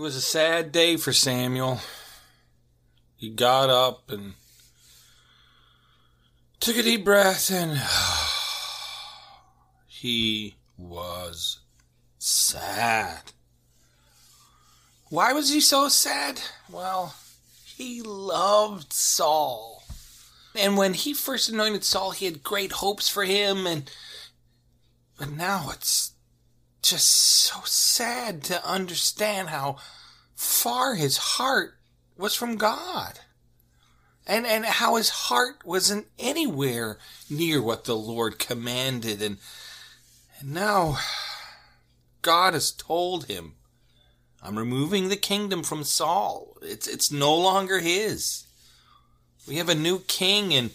It was a sad day for Samuel. He got up and took a deep breath and he was sad. Why was he so sad? Well, he loved Saul. And when he first anointed Saul, he had great hopes for him and but now it's just so sad to understand how far his heart was from God. And, and how his heart wasn't anywhere near what the Lord commanded. And, and now God has told him, I'm removing the kingdom from Saul. It's, it's no longer his. We have a new king, and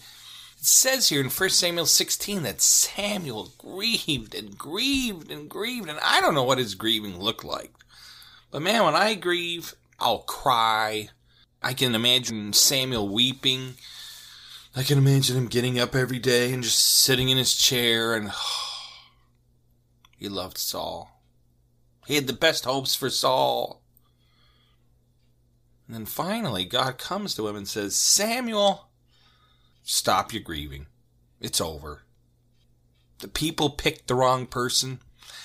says here in 1 Samuel 16 that Samuel grieved and grieved and grieved, and I don't know what his grieving looked like. But man, when I grieve, I'll cry. I can imagine Samuel weeping. I can imagine him getting up every day and just sitting in his chair and he loved Saul. He had the best hopes for Saul. And then finally, God comes to him and says, Samuel, Stop your grieving. It's over. The people picked the wrong person.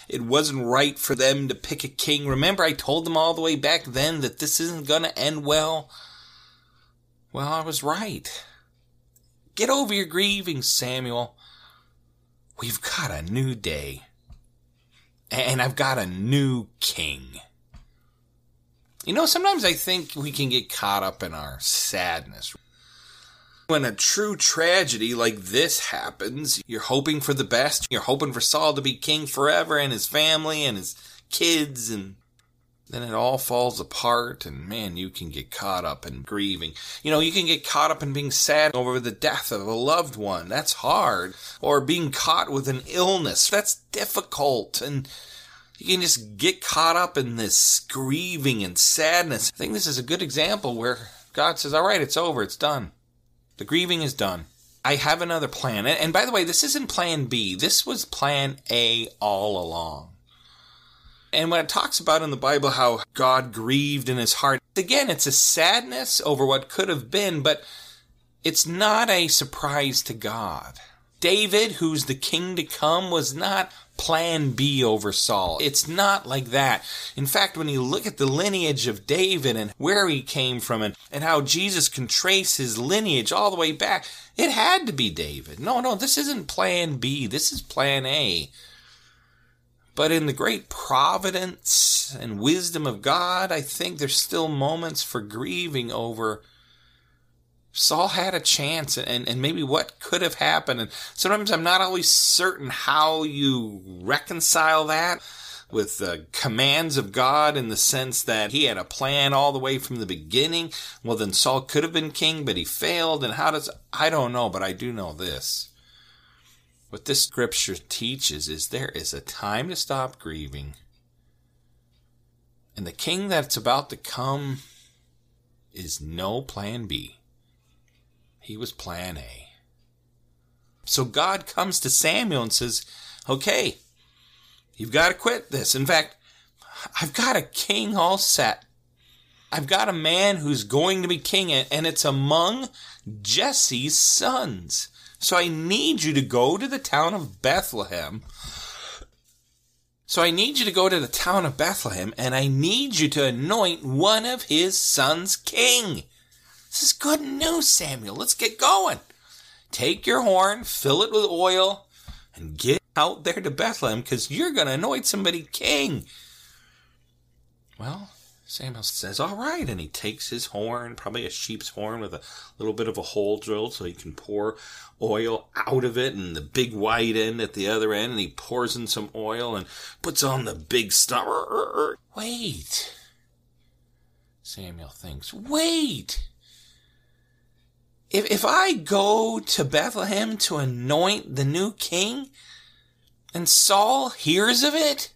It wasn't right for them to pick a king. Remember, I told them all the way back then that this isn't going to end well? Well, I was right. Get over your grieving, Samuel. We've got a new day. And I've got a new king. You know, sometimes I think we can get caught up in our sadness. When a true tragedy like this happens, you're hoping for the best. You're hoping for Saul to be king forever and his family and his kids and then it all falls apart and man you can get caught up in grieving. You know you can get caught up in being sad over the death of a loved one. That's hard. Or being caught with an illness. That's difficult and you can just get caught up in this grieving and sadness. I think this is a good example where god says all right it's over. It's done the grieving is done. I have another plan. And, by the way, this isn't plan B. This was plan A all along. And when it talks about in the Bible how God grieved in his heart, again, it's a sadness over what could have been, but it's not a surprise to God. David, who's the king to come, was not plan B over Saul. It's not like that. In fact, when you look at the lineage of David and where he came from and, and how Jesus can trace his lineage all the way back, it had to be David. No, no, this isn't plan B. This is plan A. But in the great providence and wisdom of God, I think there's still moments for grieving over Saul had a chance and, and maybe what could have happened. And sometimes I'm not always certain how you reconcile that. with the commands of God in the sense that he had a plan all the way from the beginning. Well, then Saul could have been king, but he failed. And how does, I don't know, but I do know this. What this scripture teaches is there is a time to stop grieving. And the king that's about to come is no plan B. He was plan A. So God comes to Samuel and says, okay, you've got to quit this. In fact, I've got a king all set. I've got a man who's going to be king, and it's among Jesse's sons. So I need you to go to the town of Bethlehem. So I need you to go to the town of Bethlehem, and I need you to anoint one of his sons king. This is good news, Samuel. Let's get going. Take your horn, fill it with oil, and get out there to Bethlehem because you're going to anoint somebody king. Well, Samuel says, All right. And he takes his horn, probably a sheep's horn with a little bit of a hole drilled so he can pour oil out of it and the big white end at the other end. And he pours in some oil and puts on the big star. Wait. Samuel thinks, Wait. If, if I go to Bethlehem to anoint the new king and Saul hears of it,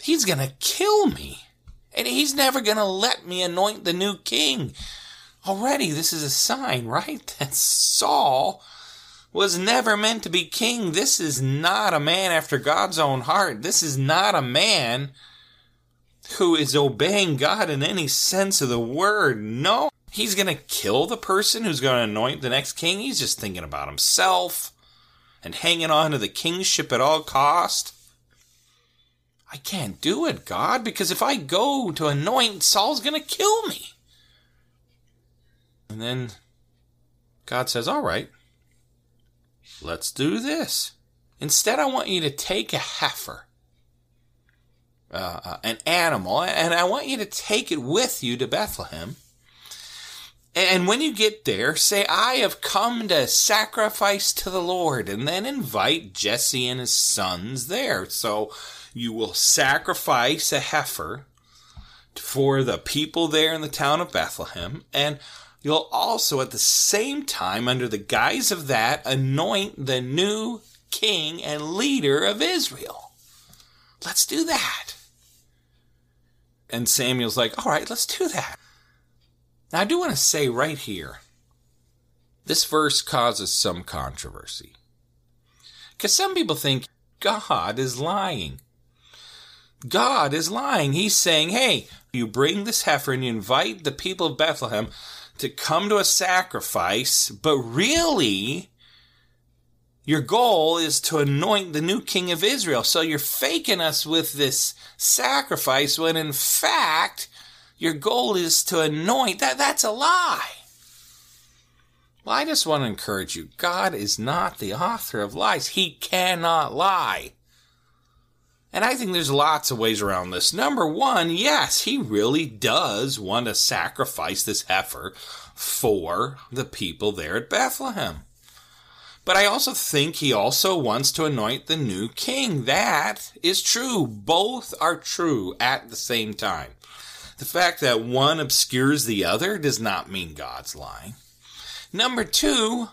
he's going to kill me. And he's never going to let me anoint the new king. Already, this is a sign, right? That Saul was never meant to be king. This is not a man after God's own heart. This is not a man who is obeying God in any sense of the word. No, He's going to kill the person who's going to anoint the next king. He's just thinking about himself and hanging on to the kingship at all cost. I can't do it, God, because if I go to anoint, Saul's going to kill me. And then God says, All right, let's do this. Instead, I want you to take a heifer, uh, uh an animal, and I want you to take it with you to Bethlehem and when you get there, say, I have come to sacrifice to the Lord, and then invite Jesse and his sons there. So you will sacrifice a heifer for the people there in the town of Bethlehem, and you'll also at the same time, under the guise of that, anoint the new king and leader of Israel. Let's do that. And Samuel's like, all right, let's do that. Now, I do want to say right here this verse causes some controversy. Because some people think God is lying. God is lying. He's saying, hey, you bring this heifer and you invite the people of Bethlehem to come to a sacrifice, but really, your goal is to anoint the new king of Israel. So you're faking us with this sacrifice when in fact, your goal is to anoint, that, that's a lie. Well, I just want to encourage you God is not the author of lies, He cannot lie. And I think there's lots of ways around this. Number one, yes, he really does want to sacrifice this heifer for the people there at Bethlehem. But I also think he also wants to anoint the new king. That is true. Both are true at the same time. The fact that one obscures the other does not mean God's lying. Number two,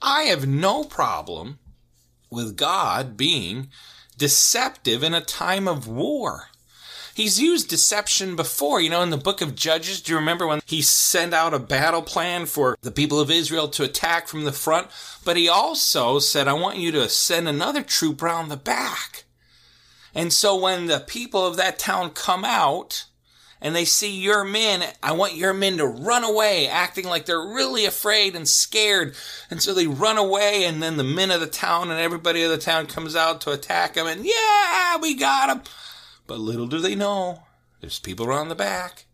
I have no problem with God being deceptive in a time of war. He's used deception before. You know, in the book of Judges, do you remember when he sent out a battle plan for the people of Israel to attack from the front? But he also said, I want you to send another troop around the back. And so when the people of that town come out, and they see your men, I want your men to run away, acting like they're really afraid and scared. And so they run away, and then the men of the town and everybody of the town comes out to attack them, and yeah, we got them. But little do they know, there's people around the back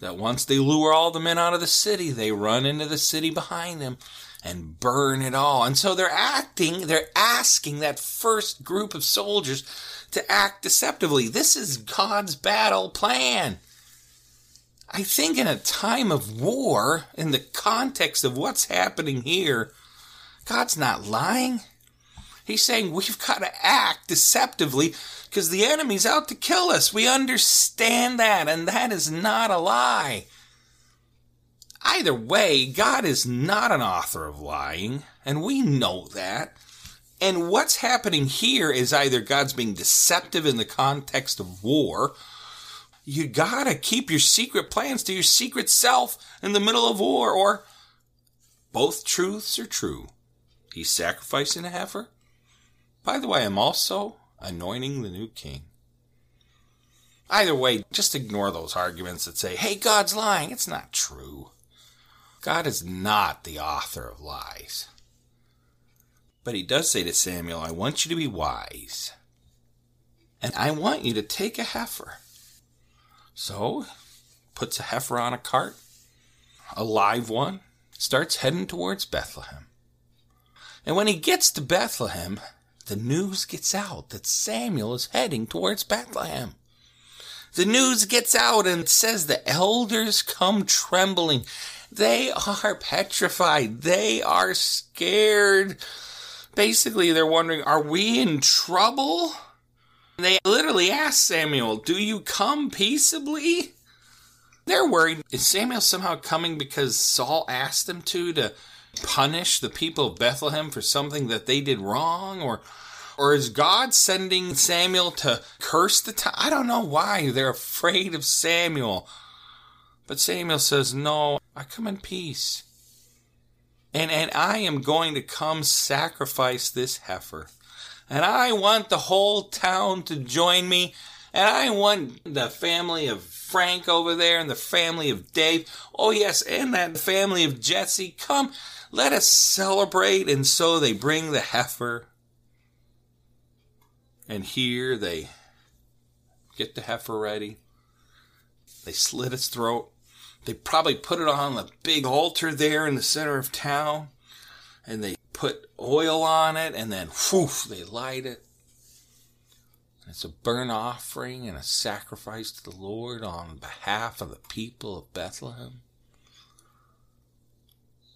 that once they lure all the men out of the city, they run into the city behind them and burn it all. And so they're acting, they're asking that first group of soldiers to act deceptively. This is God's battle plan. I think in a time of war, in the context of what's happening here, God's not lying. He's saying we've got to act deceptively because the enemy's out to kill us. We understand that, and that is not a lie. Either way, God is not an author of lying, and we know that. And what's happening here is either God's being deceptive in the context of war. You gotta keep your secret plans to your secret self in the middle of war, or both truths are true. He's sacrificing a heifer. By the way, I'm also anointing the new king. Either way, just ignore those arguments that say, hey, God's lying. It's not true. God is not the author of lies. But he does say to Samuel, I want you to be wise. And I want you to take a heifer. So, puts a heifer on a cart, a live one, starts heading towards Bethlehem. And when he gets to Bethlehem, the news gets out that Samuel is heading towards Bethlehem. The news gets out and says the elders come trembling. They are petrified. They are scared. Basically, they're wondering, are we in trouble? They literally ask Samuel, Do you come peaceably? They're worried. Is Samuel somehow coming because Saul asked him to, to punish the people of Bethlehem for something that they did wrong? Or, or is God sending Samuel to curse the town? I don't know why they're afraid of Samuel. But Samuel says, No, I come in peace. And, and I am going to come sacrifice this heifer. And I want the whole town to join me. And I want the family of Frank over there and the family of Dave. Oh, yes, and that family of Jesse. Come, let us celebrate. And so they bring the heifer. And here they get the heifer ready. They slit its throat. They probably put it on the big altar there in the center of town. And they put oil on it and then whew, they light it. It's a burnt offering and a sacrifice to the Lord on behalf of the people of Bethlehem.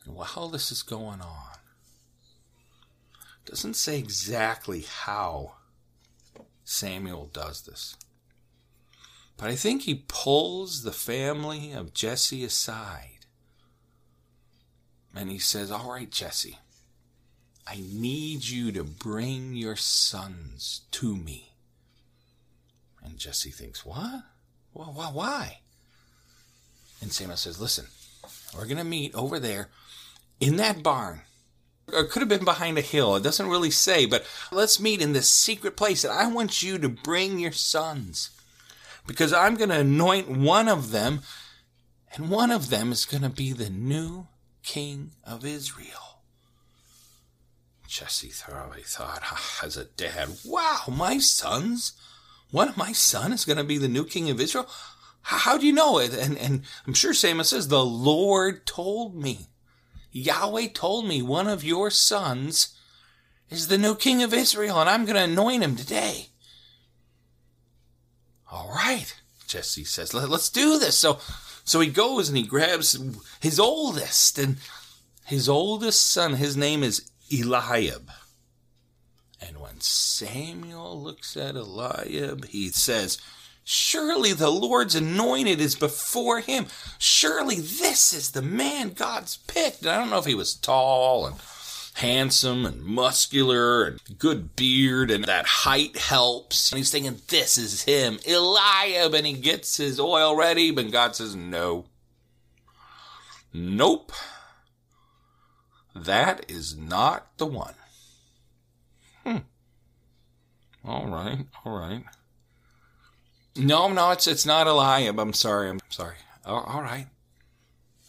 And while this is going on, doesn't say exactly how Samuel does this. But I think he pulls the family of Jesse aside. And he says, All right, Jesse, I need you to bring your sons to me. And Jesse thinks, What? Well, why? why? And Samuel says, Listen, we're going to meet over there in that barn. Or it could have been behind a hill. It doesn't really say, but let's meet in this secret place. And I want you to bring your sons because I'm going to anoint one of them, and one of them is going to be the new king of Israel. Jesse thoroughly thought, as a dad, wow, my sons? One of my son is going to be the new king of Israel? How do you know it? And, and I'm sure Samuel says, the Lord told me. Yahweh told me one of your sons is the new king of Israel, and I'm going to anoint him today. All right, Jesse says, Let, us do this. So, so he goes and he grabs his oldest, and his oldest son, his name is Eliab. And when Samuel looks at Eliab, he says, Surely the Lord's anointed is before him. Surely this is the man God's picked. And I don't know if he was tall and handsome and muscular and good beard and that height helps. And he's thinking, this is him, Eliab. And he gets his oil ready, but God says, no. Nope. That is not the one. Hmm. All right, all right. No, no, it's it's not Eliab. I'm sorry. I'm sorry. all, all right.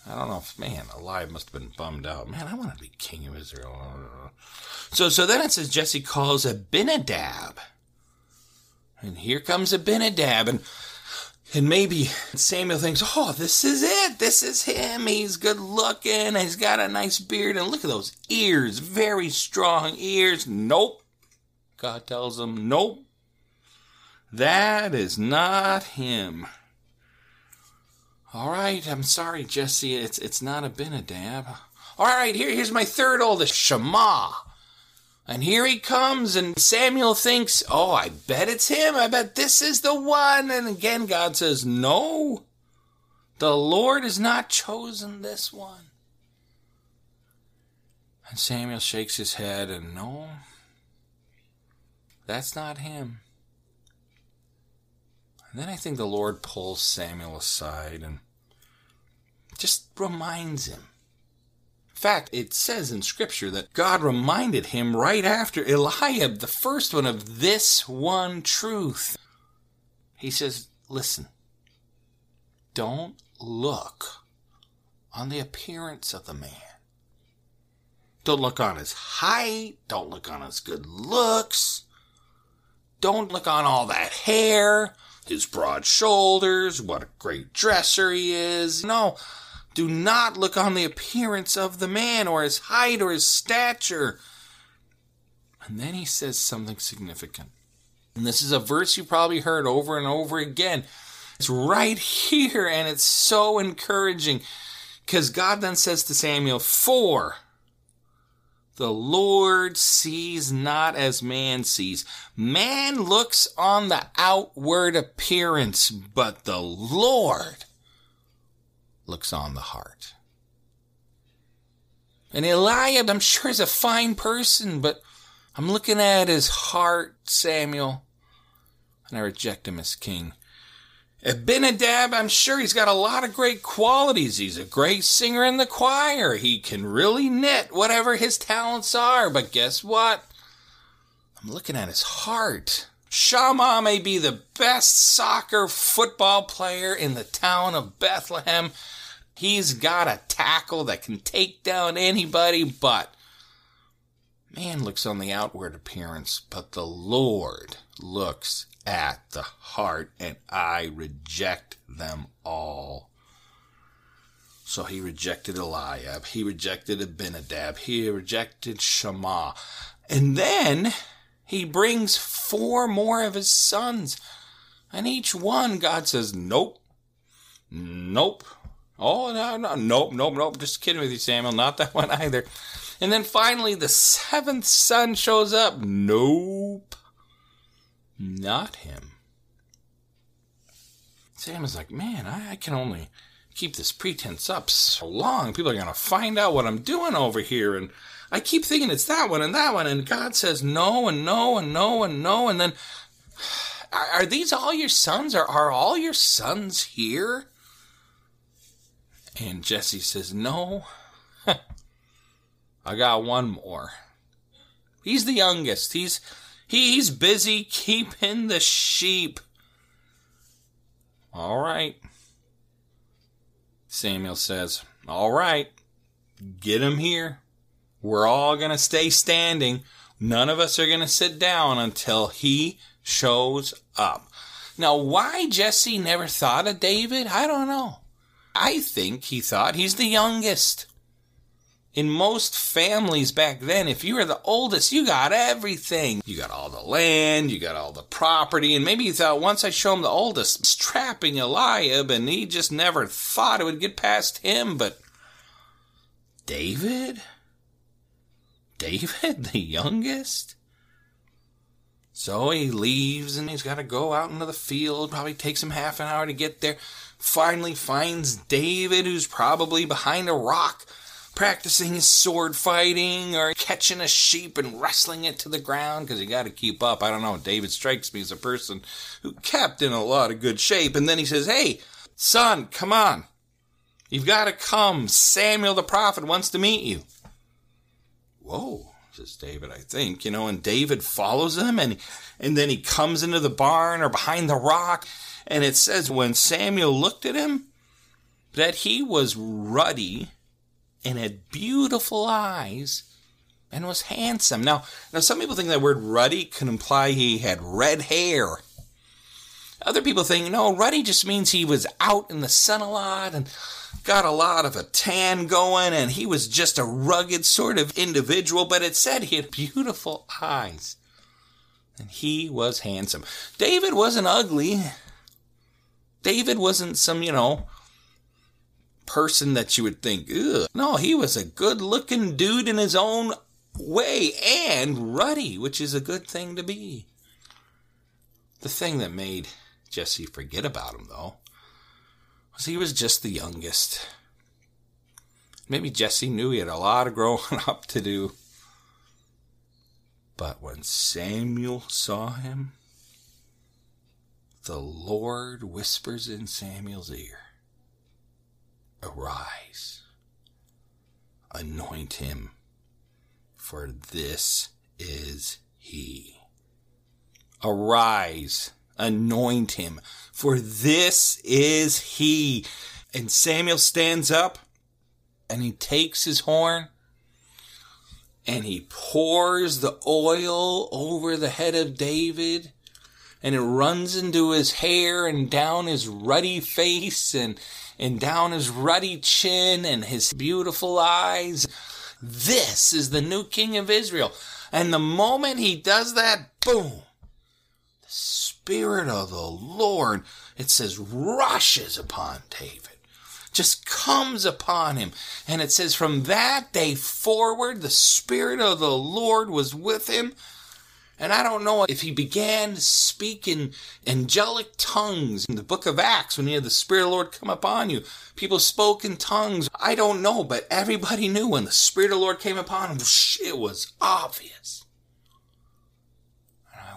I don't know if man, Eliab must have been bummed out. Man, I want to be king of Israel. So so then it says Jesse calls Abinadab. And here comes Abinadab and and maybe Samuel thinks, oh, this is it. This is him. He's good looking. He's got a nice beard. And look at those ears. Very strong ears. Nope. God tells him, nope. That is not him. All right, I'm sorry, Jesse. It's it's not Abinadab. All right, here here's my third oldest, Shammah. And here he comes, and Samuel thinks, Oh, I bet it's him. I bet this is the one. And again, God says, No, the Lord has not chosen this one. And Samuel shakes his head, and no, that's not him. And then I think the Lord pulls Samuel aside and just reminds him in fact, it says in Scripture that God reminded him right after Eliab, the first one, of this one truth. He says, Listen, don't look on the appearance of the man. Don't look on his height. Don't look on his good looks. Don't look on all that hair, his broad shoulders, what a great dresser he is. No, do not look on the appearance of the man, or his height, or his stature. And then he says something significant. And this is a verse you probably heard over and over again. It's right here, and it's so encouraging. Because God then says to Samuel, For the Lord sees not as man sees. Man looks on the outward appearance, but the Lord looks on the heart. And Eliab, I'm sure, is a fine person, but I'm looking at his heart, Samuel, and I reject him as king. Abinadab, I'm sure he's got a lot of great qualities. He's a great singer in the choir. He can really knit, whatever his talents are. But guess what? I'm looking at his heart. Shammah may be the best soccer football player in the town of Bethlehem, He's got a tackle that can take down anybody, but man looks on the outward appearance, but the Lord looks at the heart, and I reject them all. So he rejected Eliab, he rejected Abinadab, he rejected Shammah. And then he brings four more of his sons. And each one, God says, Nope, nope, Oh, no, no, nope, nope, nope. Just kidding with you, Samuel. Not that one either. And then finally, the seventh son shows up. Nope. Not him. Samuel's like, man, I, I can only keep this pretense up so long. People are going to find out what I'm doing over here. And I keep thinking it's that one and that one. And God says no and no and no and no. And then, are, these all your sons? Are, are all your sons here? And Jesse says, No, I got one more. He's the youngest. He's he's busy keeping the sheep. All right. Samuel says, All right, get him here. We're all going to stay standing. None of us are going to sit down until he shows up. Now, why Jesse never thought of David, I don't know. I think he thought he's the youngest. In most families back then, if you were the oldest, you got everything. You got all the land, you got all the property, and maybe he thought once I show him the oldest, strapping Eliab, and he just never thought it would get past him. But David? David, the youngest? So he leaves and he's got to go out into the field. Probably takes him half an hour to get there finally finds David, who's probably behind a rock, practicing his sword fighting or catching a sheep and wrestling it to the ground because you got to keep up. I don't know. David strikes me as a person who kept in a lot of good shape. And then he says, Hey, son, come on. You've got to come. Samuel the prophet wants to meet you. Whoa, says David, I think, you know, and David follows him and, and then he comes into the barn or behind the rock and it says when Samuel looked at him, that he was ruddy and had beautiful eyes and was handsome. Now, now some people think that word ruddy can imply he had red hair. Other people think, no, ruddy just means he was out in the sun a lot and got a lot of a tan going and he was just a rugged sort of individual, but it said he had beautiful eyes. And he was handsome. David wasn't ugly. David wasn't some, you know, person that you would think, ugh. No, he was a good looking dude in his own way and ruddy, which is a good thing to be. The thing that made Jesse forget about him, though, was he was just the youngest. Maybe Jesse knew he had a lot of growing up to do. But when Samuel saw him, the Lord whispers in Samuel's ear, Arise, anoint him, for this is he. Arise, anoint him, for this is he. And Samuel stands up and he takes his horn and he pours the oil over the head of David and it runs into his hair and down his ruddy face and, and down his ruddy chin and his beautiful eyes. This is the new king of Israel. And the moment he does that, boom, the Spirit of the Lord, it says, rushes upon David just comes upon him. And it says, from that day forward, the Spirit of the Lord was with him and I don't know if he began to speak in angelic tongues in the book of Acts when he had the Spirit of the Lord come upon you. People spoke in tongues. I don't know, but everybody knew when the Spirit of the Lord came upon him, it was obvious.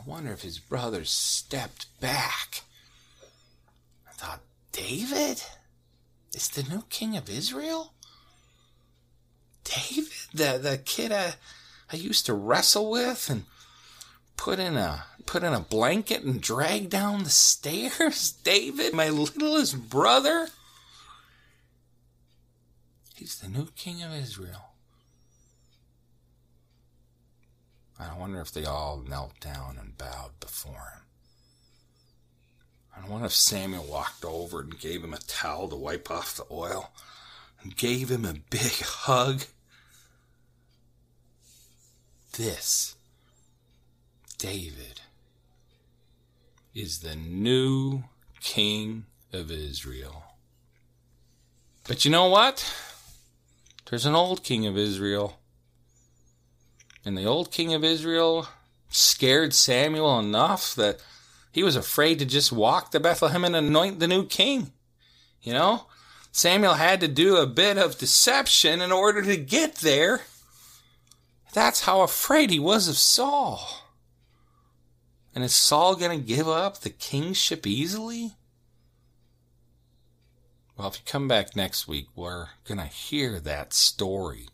Wonder if his brothers stepped back. I thought, David is the new king of Israel? David, the, the kid I, I used to wrestle with and put in a put in a blanket and drag down the stairs? David, my littlest brother? He's the new king of Israel. I wonder if they all knelt down and bowed before him. I wonder if Samuel walked over and gave him a towel to wipe off the oil and gave him a big hug. This David is the new king of Israel. But you know what? There's an old king of Israel. And the old king of Israel scared Samuel enough that he was afraid to just walk to Bethlehem and anoint the new king. You know, Samuel had to do a bit of deception in order to get there. That's how afraid he was of Saul. And is Saul going to give up the kingship easily? Well, if you come back next week, we're going to hear that story.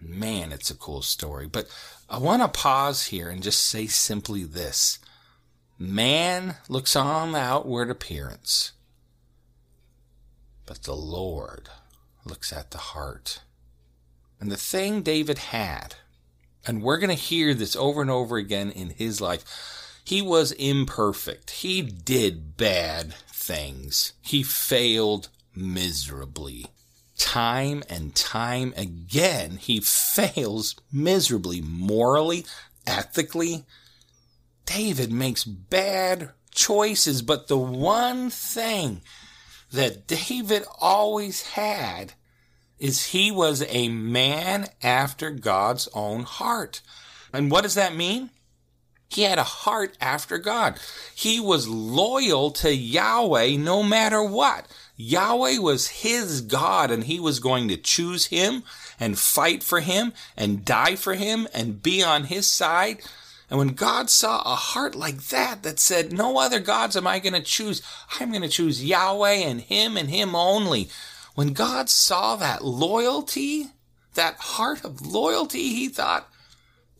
Man, it's a cool story. But I want to pause here and just say simply this Man looks on the outward appearance, but the Lord looks at the heart. And the thing David had, and we're going to hear this over and over again in his life he was imperfect. He did bad things. He failed miserably. Time and time again, he fails miserably, morally, ethically. David makes bad choices, but the one thing that David always had is he was a man after God's own heart. And what does that mean? He had a heart after God. He was loyal to Yahweh no matter what. Yahweh was his God and he was going to choose him and fight for him and die for him and be on his side. And when God saw a heart like that, that said, no other gods am I going to choose. I'm going to choose Yahweh and him and him only. When God saw that loyalty, that heart of loyalty, he thought,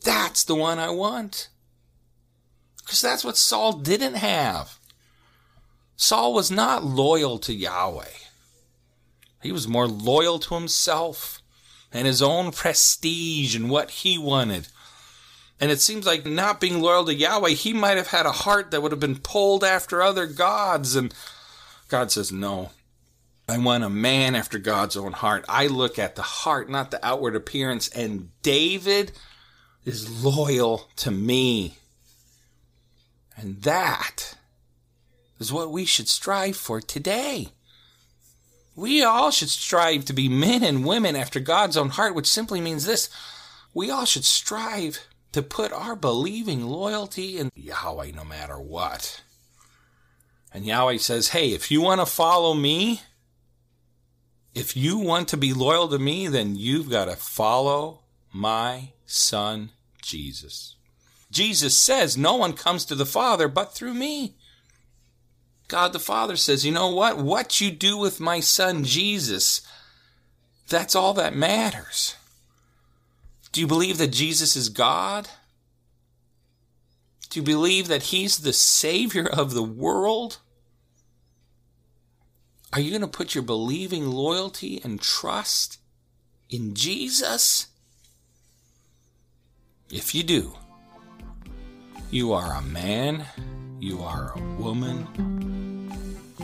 that's the one I want. Because that's what Saul didn't have. Saul was not loyal to Yahweh. He was more loyal to himself and his own prestige and what he wanted. And it seems like not being loyal to Yahweh, he might have had a heart that would have been pulled after other gods. And God says, No, I want a man after God's own heart. I look at the heart, not the outward appearance. And David is loyal to me. And that is what we should strive for today. We all should strive to be men and women after God's own heart, which simply means this we all should strive to put our believing loyalty in Yahweh no matter what. And Yahweh says, hey, if you want to follow me, if you want to be loyal to me, then you've got to follow my son, Jesus. Jesus says, no one comes to the Father but through me. God the Father says, you know what? What you do with my son, Jesus, that's all that matters. Do you believe that Jesus is God? Do you believe that He's the Savior of the world? Are you going to put your believing loyalty and trust in Jesus? If you do, you are a man, you are a woman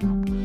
Thank you.